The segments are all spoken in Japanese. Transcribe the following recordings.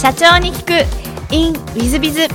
社長に聞く。In ウィズビズ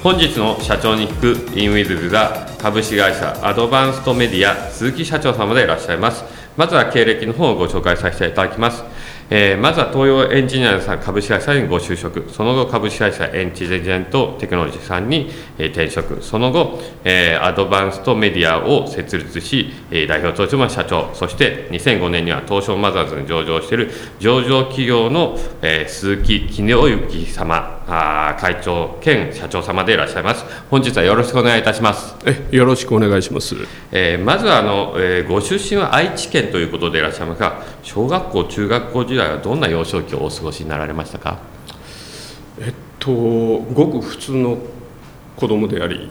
本日の社長に聞く。In ウィズビズは株式会社アドバンストメディア鈴木社長様でいらっしゃいます。まずは経歴の方をご紹介させていただきます。えーまずは東洋エンジニアさん株式会社にご就職、その後株式会社エンチジェントテクノロジーさんに、えー転職、その後、えーアドバンストメディアを設立し、えー代表取締社長、そして2005年には東証マザーズに上場している上場企業の、えー鈴木絹之様あー会長兼社長様でいらっしゃいます。本日はよろしくお願いいたします。えよろしくお願いします。えーまずはあの、えーご出身は愛知県ということでいらっしゃいますが、小学校、中学校時代はどんな幼少期をお過ごしになられましたか？えっとごく普通の子供であり、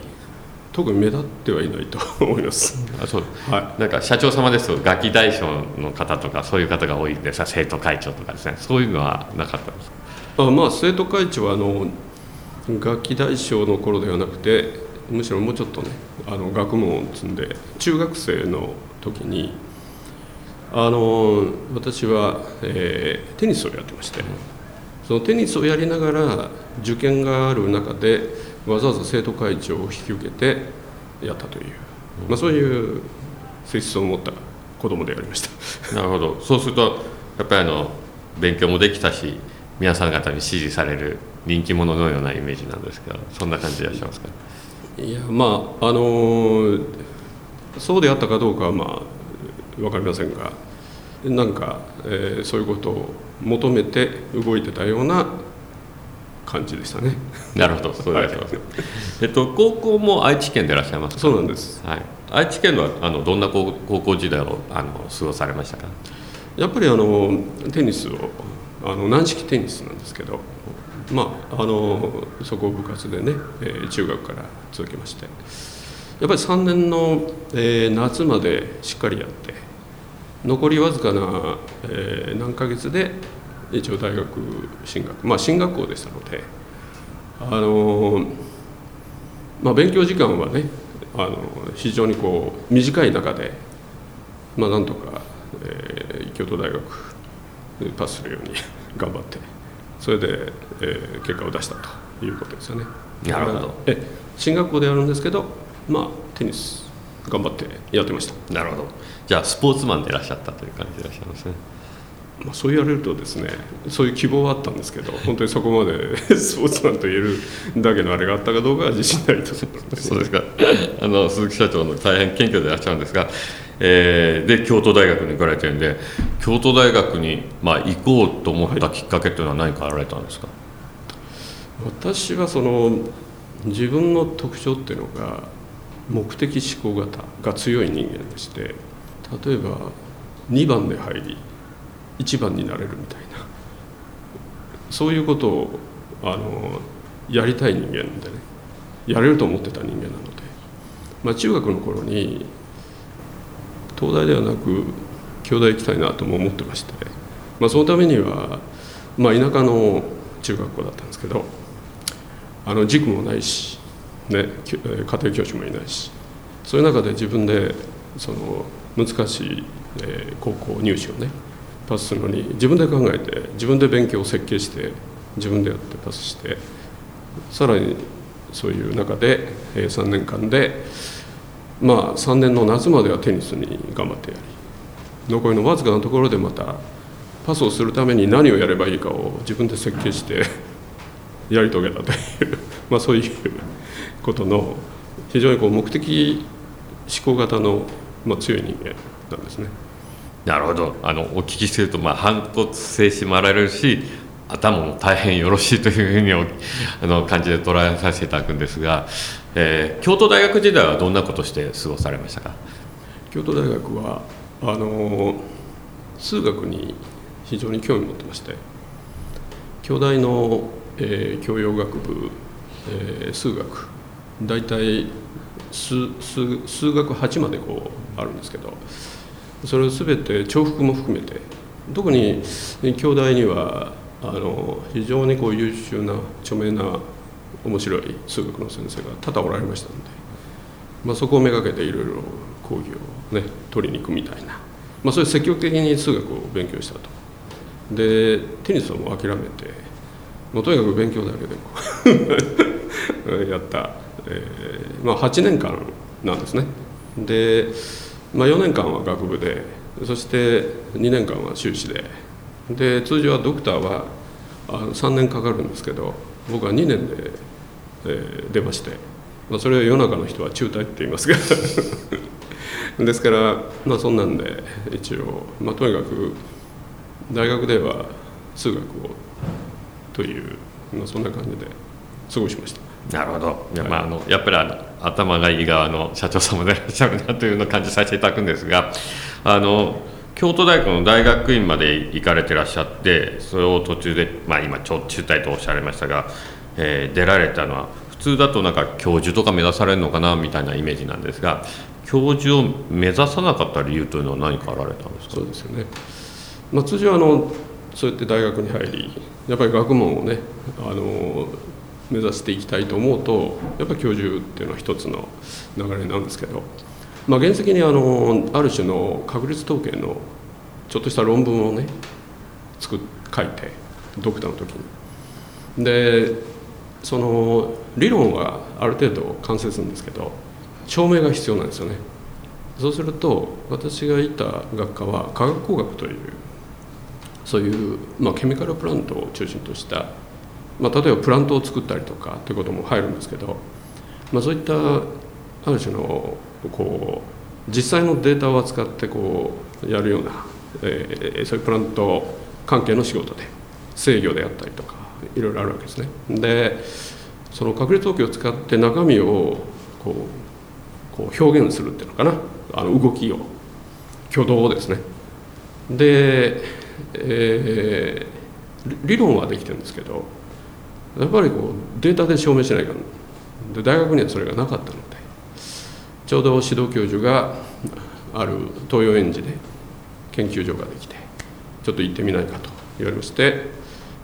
特に目立ってはいないと思います。あそうはなんか社長様ですと、ガキ大将の方とか、そういう方が多いんですが、生徒会長とかですね、そういうのはなかったんです。あまあ生徒会長はあのガキ大将の頃ではなくて、むしろもうちょっとねあの学問を積んで中学生の時に。あの私は、えーテニスをやってまして、そのテニスをやりながら受験がある中でわざわざ生徒会長を引き受けてやったという、まあ、そういう性質を持った子供でありました。なるほど、そうすると、やっぱりあの勉強もできたし、皆さん方に支持される人気者のようなイメージなんですけど、そんな感じでいらっしゃいますか？いやまああのそうであったかどうかはまあ分かりませんがなんか、えーそういうことを求めて動いてたような感じでしたねなるほど、そうでいらっしゃい。えっと、高校も愛知県でいらっしゃいますか？そうなんですはい、愛知県はあのどんな高高校時代をあの過ごされましたか？やっぱりあのテニスをあの軟式テニスなんですけどまああのそこを部活でね、えー中学から続けましてやっぱり3年の、えー夏までしっかりやって残りわずかな、えー何ヶ月で一応大学進学。まあ進学校でしたのであのまあ勉強時間はねあの非常にこう短い中でまあなんとか、えー京都大学パスするように 頑張ってそれで、えー結果を出したということですよね。なるほど。え進学校であるんですけどまあテニス頑張ってやってましたなるほど。じゃあスポーツマンでいらっしゃったという感じでいらっしゃいますね。まあ、そう言われるとですねそういう希望はあったんですけど 本当にそこまで スポーツマンと言えるだけのあれがあったかどうかは自信ないと思いますそうですか。あの鈴木社長の大変謙虚でいらっしゃるんですが、えーで京都大学に行かれてるんで、京都大学にまあ行こうと思ったきっかけというのは何かあられたんですか？私はその自分の特徴っていうのが目的思考型が強い人間でして例えば2番で入り1番になれるみたいなそういうことをあのやりたい人間でねやれると思ってた人間なので、まあ、中学の頃に東大ではなく京大行きたいなとも思ってまして、まあ、そのためには、まあ、田舎の中学校だったんですけどあの塾もないし、ね、家庭教師もいないしそういう中で自分でその難しい、え高校入試をねパスするのに自分で考えて自分で勉強を設計して自分でやってパスしてさらにそういう中で、え3年間でまあ3年の夏まではテニスに頑張ってやり残りのわずかなところでまたパスをするために何をやればいいかを自分で設計してやり遂げたという、まあ、そういうことの非常にこう目的思考型の、まあ、強い人間なんですね。なるほど。あのお聞きしてるとまあ反骨精神もあられるし、頭も大変よろしいというふうにお あの感じで捉えさせていただくんですが、えー京都大学時代はどんなことして過ごされましたか？京都大学はあの数学に非常に興味を持ってまして京大の、えー教養学部、えー数学大体数数数学8までこうあるんですけどそれを全て重複も含めて特に京大にはあの非常にこう優秀な著名な面白い数学の先生が多々おられましたので、まあ、そこをめがけていろいろ講義をね取りに行くみたいなまあ、それ積極的に数学を勉強したと。でテニスはも諦めてもうとにかく勉強だけでも やった、えーまあ、8年間なんですね。で、まあ、4年間は学部でそして2年間は修士で。で通常はドクターは3年かかるんですけど僕は2年で、えー出まして、まあ、それを世の中の人は中退って言いますが ですから、まあ、そんなんで一応、まあ、とにかく大学では数学をという、まあ、そんな感じで過ごしました。なるほど、い。やまあ、あのやっぱりあの頭がいい側の社長様でいらっしゃるなというのを感じさせていただくんですがあの京都大学の大学院まで行かれてらっしゃってそれを途中で、まあ、今ちょ中退とおっしゃられましたが、えー出られたのは普通だとなんか教授とか目指されるのかなみたいなイメージなんですが教授を目指さなかった理由というのは何かあられたんですか？そうですよね、まあ、通常あのそうやって大学に入りやっぱり学問をねあの目指していきたいと思うとやっぱり教授っていうのは一つの流れなんですけど、まあ、原石にあのある種の確率統計のちょっとした論文をね作書いてドクターの時に。でその理論はある程度完成するんですけど証明が必要なんですよね。そうすると私がいた学科は化学工学というそういう、まあ、ケミカルプラントを中心とした、まあ、例えばプラントを作ったりとかということも入るんですけど、まあ、そういったある種のこう実際のデータを扱ってこうやるような、えーそういうプラント関係の仕事で制御であったりとかいろいろあるわけですね。でその確率統計を使って中身をこうこう表現するっていうのかな。あの動きを。挙動をですね。で、えー理論はできてるんですけどやっぱりこうデータで証明しないかん。で大学にはそれがなかったので。ちょうど指導教授がある東洋園児で研究所ができてちょっと行ってみないかと言われまして、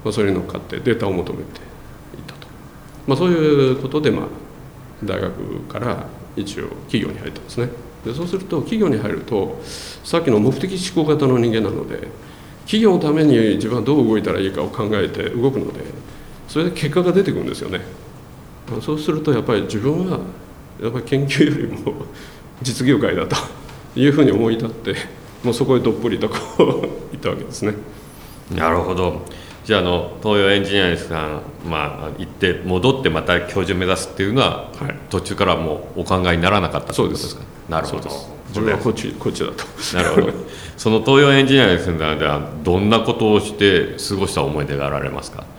まあ、それに乗っかってデータを求めていったと、まあ、そういうことで、まあ、大学から一応企業に入ったんですね。でそうすると企業に入るとさっきの目的思考型の人間なので企業のために自分はどう動いたらいいかを考えて動くのでそれで結果が出てくるんですよね。そうするとやっぱり自分はやっぱり研究よりも実業界だというふうに思い立ってもうそこへどっぷりとこう行ったわけですね。なるほど。じゃああの東洋エンジニアリングさん、まあ、行って戻ってまた教授目指すっていうのは、はい。途中からもうお考えにならなかったということですか？なるほど。自分はこっちこっちだと。なるほど。その東洋エンジニアリングセンターではどんなことをして過ごした思い出があられますか？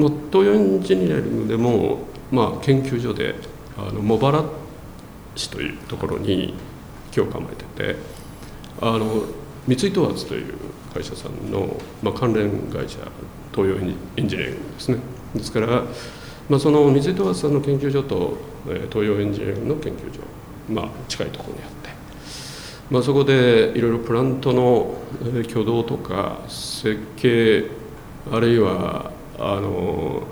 まあ、東洋エンジニアリングでも、まあ、研究所であの茂原市というところに木を構えててあの三井東圧という会社さんの、まあ、関連会社東洋エンエンジニアリングですね。ですから、まあ、その三井東圧さんの研究所と、えー東洋エンジニアリングの研究所、まあ、近いところにあって、まあ、そこでいろいろプラントのえー挙動とか設計あるいはあの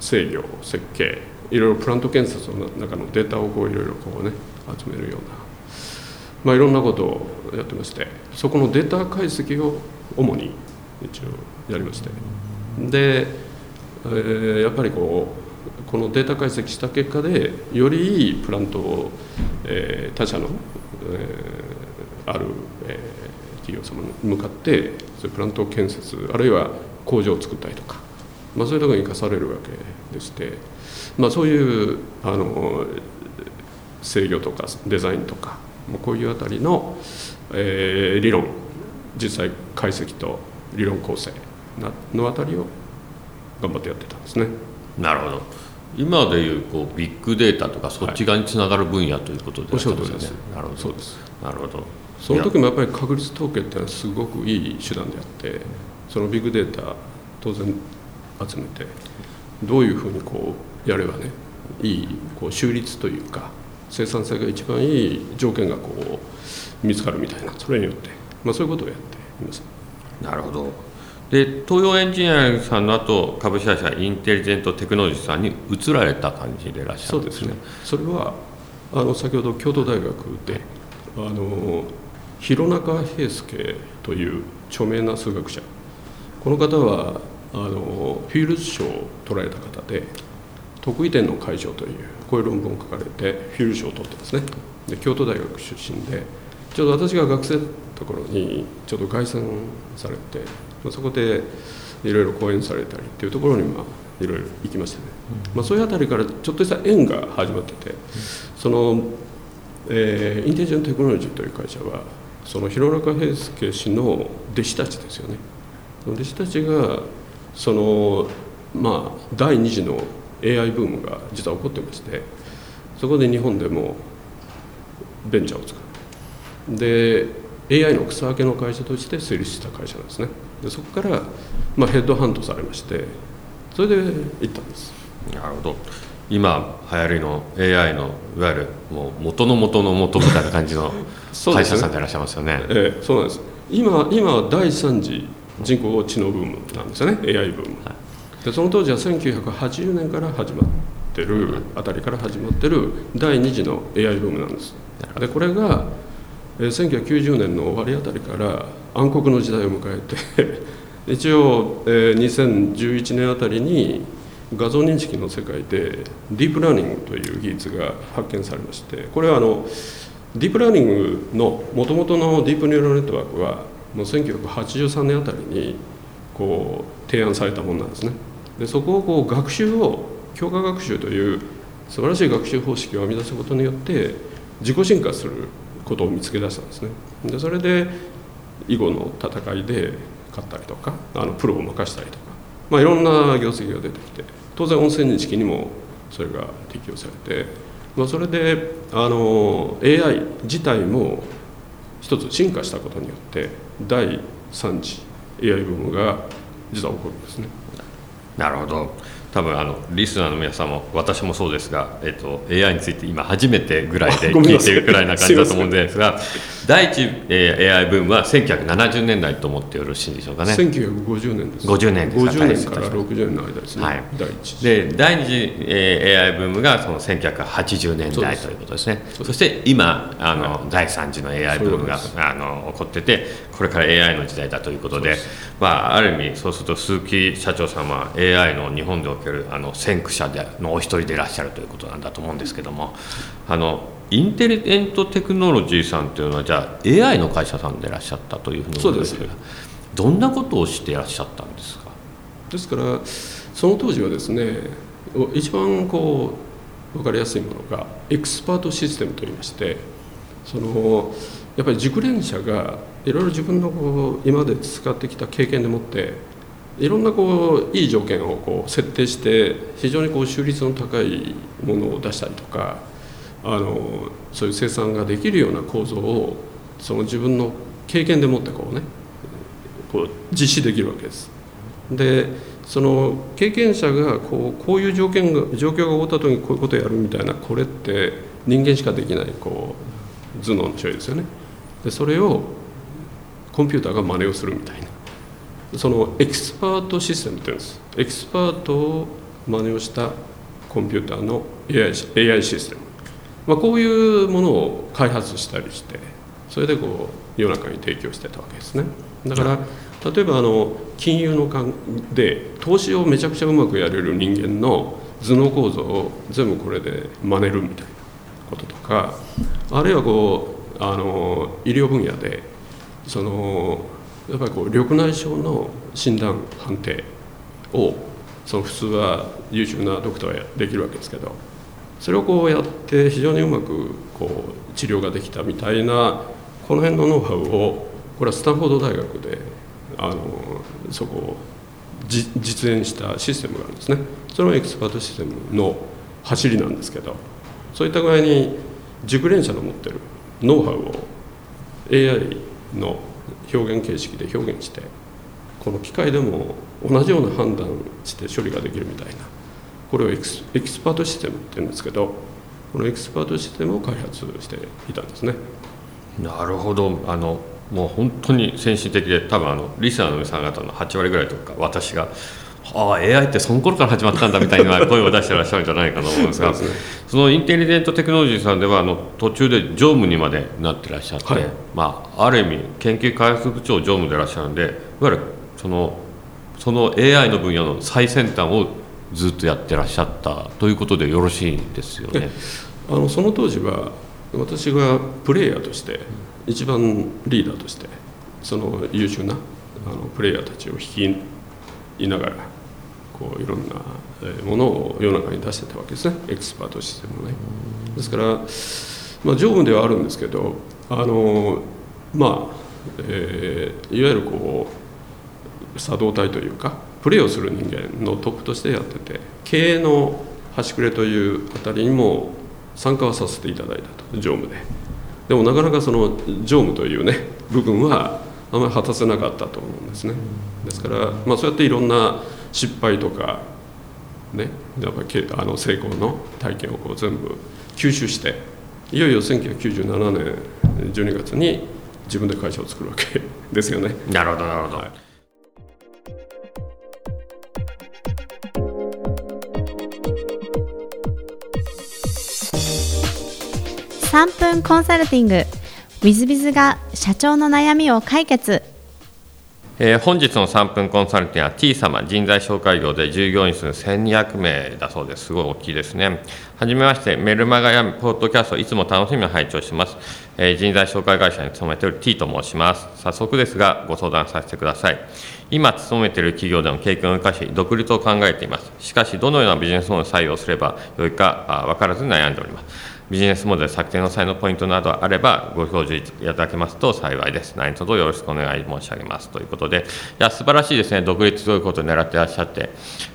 制御設計いろいろプラント建設の中のデータをこういろいろこうね集めるような、まあ、いろんなことをやってましてそこのデータ解析を主に一応やりまして。で、えーやっぱりこうこのデータ解析した結果でよりいいプラントを、えー他社の、えーある、えー企業様に向かってプラント建設あるいは工場を作ったりとか、まあ、そういうところに生かされるわけでして、まあ、そういうあの制御とかデザインとかまあこういうあたりの、えー理論実際解析と理論構成なのあたりを頑張ってやってたんですね。なるほど。今でいうこうビッグデータとかそっち側につながる分野ということでおっしゃる通りよねですなるほど。そうです。なるほど。その時もやっぱり確率統計っていうのはすごくいい手段であってそのビッグデータ当然集めてどういうふうにこうやればねいいこう収率というか生産性が一番いい条件がこう見つかるみたいなそれによって、まあ、そういうことをやっています。なるほど。で東洋エンジニアリングさんの後株式会社インテリジェントテクノロジーさんに移られた感じでいらっしゃるんそうですね。それはあの先ほど京都大学であの広中平祐という著名な数学者。この方はあのフィールズ賞を取られた方で特異点の解消というこういう論文を書かれてフィールズ賞を取ってますね。で京都大学出身でちょうど私が学生だった頃にちょうど凱旋されて、まあ、そこでいろいろ講演されたりっていうところにまあいろいろ行きましたね、まあ、そういうあたりからちょっとした縁が始まっててその、えーインテリジェントテクノロジーという会社はその弘中平介氏の弟子たちですよね。その弟子たちがそのまあ第二次の AI ブームが実は起こってましてそこで日本でもベンチャーを作る。で AI の草分けの会社として成立した会社なんですね。でそこから、まあ、ヘッドハントされましてそれで行ったんです。なるほど。今流行りの AI のいわゆるもう元の元の元みたいな感じの 会社さんでいらっしゃいますよね。ええそうなんです。今今は第3次人工知能ブームなんですよね AI ブーム、でその当時は1980年から始まってるあたりから始まってる第2次の AI ブームなんです。でこれがえー1990年の終わりあたりから暗黒の時代を迎えて 一応、えー2011年あたりに画像認識の世界でディープラーニングという技術が発見されましてこれはあのディープラーニングのもともとのディープニューラルネットワークはもう1983年あたりにこう提案されたものなんですね。でそこをこう学習を強化学習という素晴らしい学習方式を編み出すことによって自己進化することを見つけ出したんですね。でそれで囲碁の戦いで勝ったりとかあのプロを任したりとか、まあ、いろんな業績が出てきて当然音声認識にもそれが適用されて、まあ、それであの AI 自体も一つ進化したことによって第3次 AI ブームが実は起こるんですね。なるほど多分あのリスナーの皆さんも私もそうですが、えっと、AI について今初めてぐらいで 聞いてるぐらいな感じだと思うんですが第一、えー AI ブームは1970年代と思ってよろしいんでしょうかね。1950年です。50年ですか50年から60年の間ですね。はい。第一次。で第二次、えー AI ブームがその1980年代ということですね。そして今あの、第3次の AI ブームがあの起こっててこれから AI の時代だということでまあ、ある意味そうすると鈴木社長さんは AI の日本でおけるあの先駆者でのお一人でいらっしゃるということなんだと思うんですけどもあのインテリジェントテクノロジーさんというのはじゃあ AI の会社さんでいらっしゃったというふうに思うんですけどどんなことをしていらっしゃったんですか？ですからその当時はですねお一番こう分かりやすいものがエクスパートシステムといいましてそのやっぱり熟練者がいろいろ自分のこう今まで使ってきた経験でもっていろんなこういい条件をこう設定して非常にこう収率の高いものを出したりとかあのそういう生産ができるような構造をその自分の経験でもってこうねこう実施できるわけです。でその経験者がこうこういう条件が状況が起こった時にこういうことをやるみたいなこれって人間しかできないこう頭脳の処理ですよね。でそれをコンピューターが真似をするみたいなそのエキスパートシステムって言うんですエキスパートを真似をしたコンピューターの AI, AI システム、まあ、こういうものを開発したりしてそれでこう世の中に提供してたわけですね。だから例えばあの金融の世界で投資をめちゃくちゃうまくやれる人間の頭脳構造を全部これで真似るみたいなこととかあるいはこうあの医療分野でそのやっぱりこう緑内障の診断判定をその普通は優秀なドクターはできるわけですけどそれをこうやって非常にうまくこう治療ができたみたいなこの辺のノウハウをこれはスタンフォード大学であのそこを実演したシステムがあるんですね。それもエキスパートシステムの走りなんですけどそういった具合に熟練者の持ってるノウハウを AI の表現形式で表現してこの機械でも同じような判断して処理ができるみたいな。これをエキスエキスパートシステムって言うんですけどこのエキスパートシステムを開発していたんですね。なるほど。あのもう本当に先進的で多分あのリスナーの皆さん方の8割ぐらいとか私がああ AI ってその頃から始まったんだみたいな 声を出してらっしゃるんじゃないかと思うんですがね。そのインテリデントテクノロジーさんではあの途中で常務にまでなってらっしゃって、はい。まあ、ある意味研究開発部長常務でいらっしゃるんでいわゆるそのその AI の分野の最先端をずっとやってらっしゃったということでよろしいんですよね。あのその当時は私がプレイヤーとして一番リーダーとしてその優秀なあのプレイヤーたちを率いながらこういろんなものを世の中に出してたわけですねエクスパートシステムね。ですから、まあ、常務ではあるんですけどあのまあ、えーいわゆるこう作動体というかプレーをする人間のトップとしてやってて経営の端くれというあたりにも参加はさせていただいたと常務で。でもなかなかその常務というね部分はあまり果たせなかったと思うんですね。ですから、まあ、そうやっていろんな失敗とかねやっぱりけあの成功の体験をこう全部吸収していよいよ1997年12月に自分で会社を作るわけですよね。なるほどなるほど、はい3分コンサルティング。w i z b i が社長の悩みを解決。えー本日の3分コンサルティングは T 様人材紹介業で従業員数1200名だそうです。すごい大きいですね。はじめましてメルマガやポッドキャストいつも楽しみに拝聴します、えー人材紹介会社に勤めている T と申します。早速ですがご相談させてください。今勤めている企業での経験を生かし独立を考えています。しかしどのようなビジネスモデルを採用すればよいかあ分からず悩んでおります。ビジネスモデル策定の際のポイントなどあればご表示いただけますと幸いです。何卒よろしくお願い申し上げますということで、いや素晴らしいですね、独立ということを狙ってらっしゃって、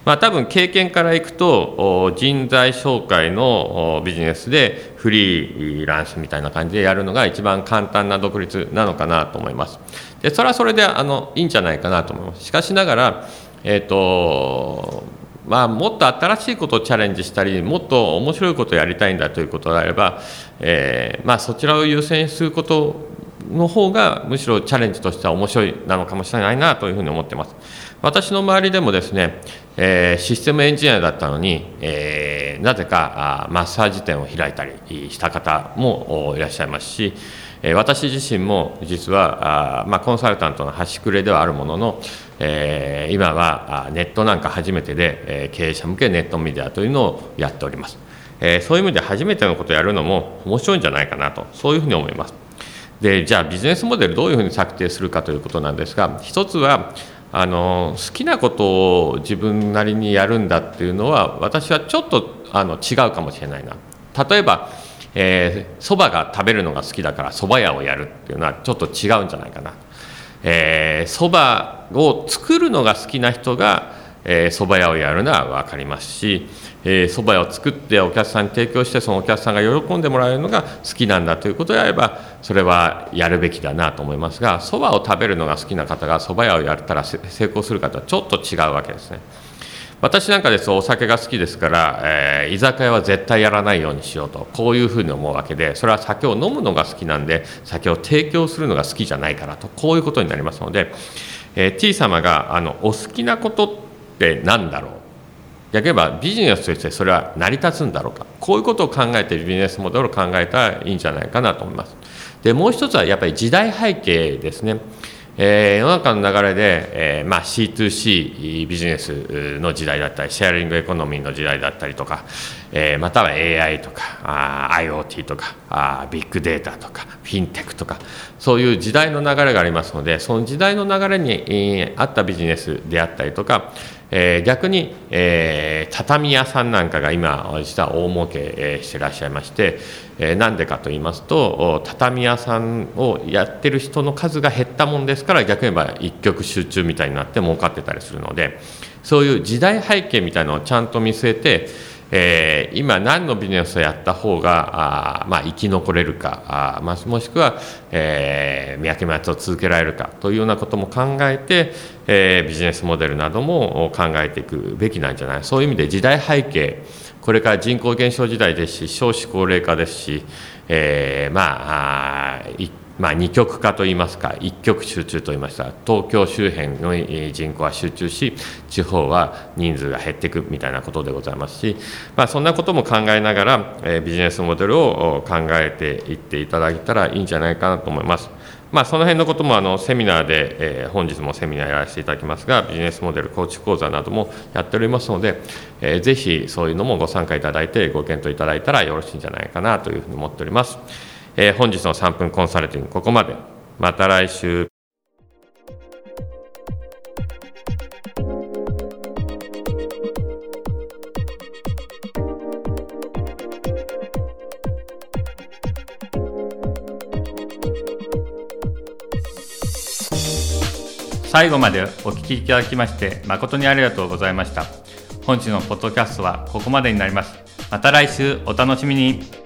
まあ多分経験からいくと、人材紹介のビジネスでフリーランスみたいな感じでやるのが一番簡単な独立なのかなと思います。でそれはそれであのいいんじゃないかなと思います。しかしながら、えっ、とまあ、もっと新しいことをチャレンジしたりもっと面白いことをやりたいんだということであれば、えーまあ、そちらを優先することの方がむしろチャレンジとしては面白いなのかもしれないなというふうに思ってます。私の周りでもですね、えーシステムエンジニアだったのに、えーなぜかマッサージ店を開いたりした方もいらっしゃいますし、私自身も実はあ、まあ、コンサルタントの端くれではあるものの、えー今はネットなんか初めてで、え経営者向けネットメディアというのをやっております、えーそういう意味で初めてのことをやるのも面白いんじゃないかなとそういうふうに思います。でじゃあビジネスモデルどういうふうに策定するかということなんですが一つはあの好きなことを自分なりにやるんだっていうのは私はちょっとあの違うかもしれないな。例えばえー蕎麦が食べるのが好きだから蕎麦屋をやるっていうのはちょっと違うんじゃないかなえー蕎麦を作るのが好きな人がえー蕎麦屋をやるのは分かりますしえー蕎麦を作ってお客さんに提供してそのお客さんが喜んでもらえるのが好きなんだということであればそれはやるべきだなと思いますが蕎麦を食べるのが好きな方が蕎麦屋をやったら成功する方はちょっと違うわけですね。私なんかですとお酒が好きですから、えー居酒屋は絶対やらないようにしようとこういうふうに思うわけでそれは酒を飲むのが好きなんで酒を提供するのが好きじゃないからとこういうことになりますので、えー T 様があのお好きなことって何だろう？逆に言えばビジネスとしてそれは成り立つんだろうか？こういうことを考えてビジネスモデルを考えたらいいんじゃないかなと思います。でもう一つはやっぱり時代背景ですね。えー世の中の流れで、えーまあ、C2C ビジネスの時代だったりシェアリングエコノミーの時代だったりとか、えーまたは AI とかあ IoT とかあビッグデータとかフィンテックとかそういう時代の流れがありますのでその時代の流れに、えー合ったビジネスであったりとか、えー逆に、えー畳屋さんなんかが今実は大儲けしてらっしゃいまして、えーなんでかと言いますと畳屋さんをやってる人の数が減ったもんですから逆に言えば一極集中みたいになって儲かってたりするのでそういう時代背景みたいなのをちゃんと見据えて、えー今何のビジネスをやった方があ、まあ、生き残れるかあ、まあ、もしくは、えー、三宅町を続けられるかというようなことも考えて、えービジネスモデルなども考えていくべきなんじゃない？そういう意味で時代背景これから人口減少時代ですし少子高齢化ですし、えーまああまあ、二極化といいますか一極集中といいました東京周辺の人口は集中し地方は人数が減っていくみたいなことでございますし、まあ、そんなことも考えながら、えビジネスモデルを考えていっていただいたらいいんじゃないかなと思います。まあ、その辺のこともあのセミナーで、え、本日もセミナーやらせていただきますがビジネスモデル構築講座などもやっておりますので、えー、ぜひそういうのもご参加いただいてご検討いただいたらよろしいんじゃないかなというふうに思っております。えー、本日の3分コンサルティングここまで。また来週。最後までお聞きいただきまして誠にありがとうございました。本日のポッドキャストはここまでになります。また来週お楽しみに。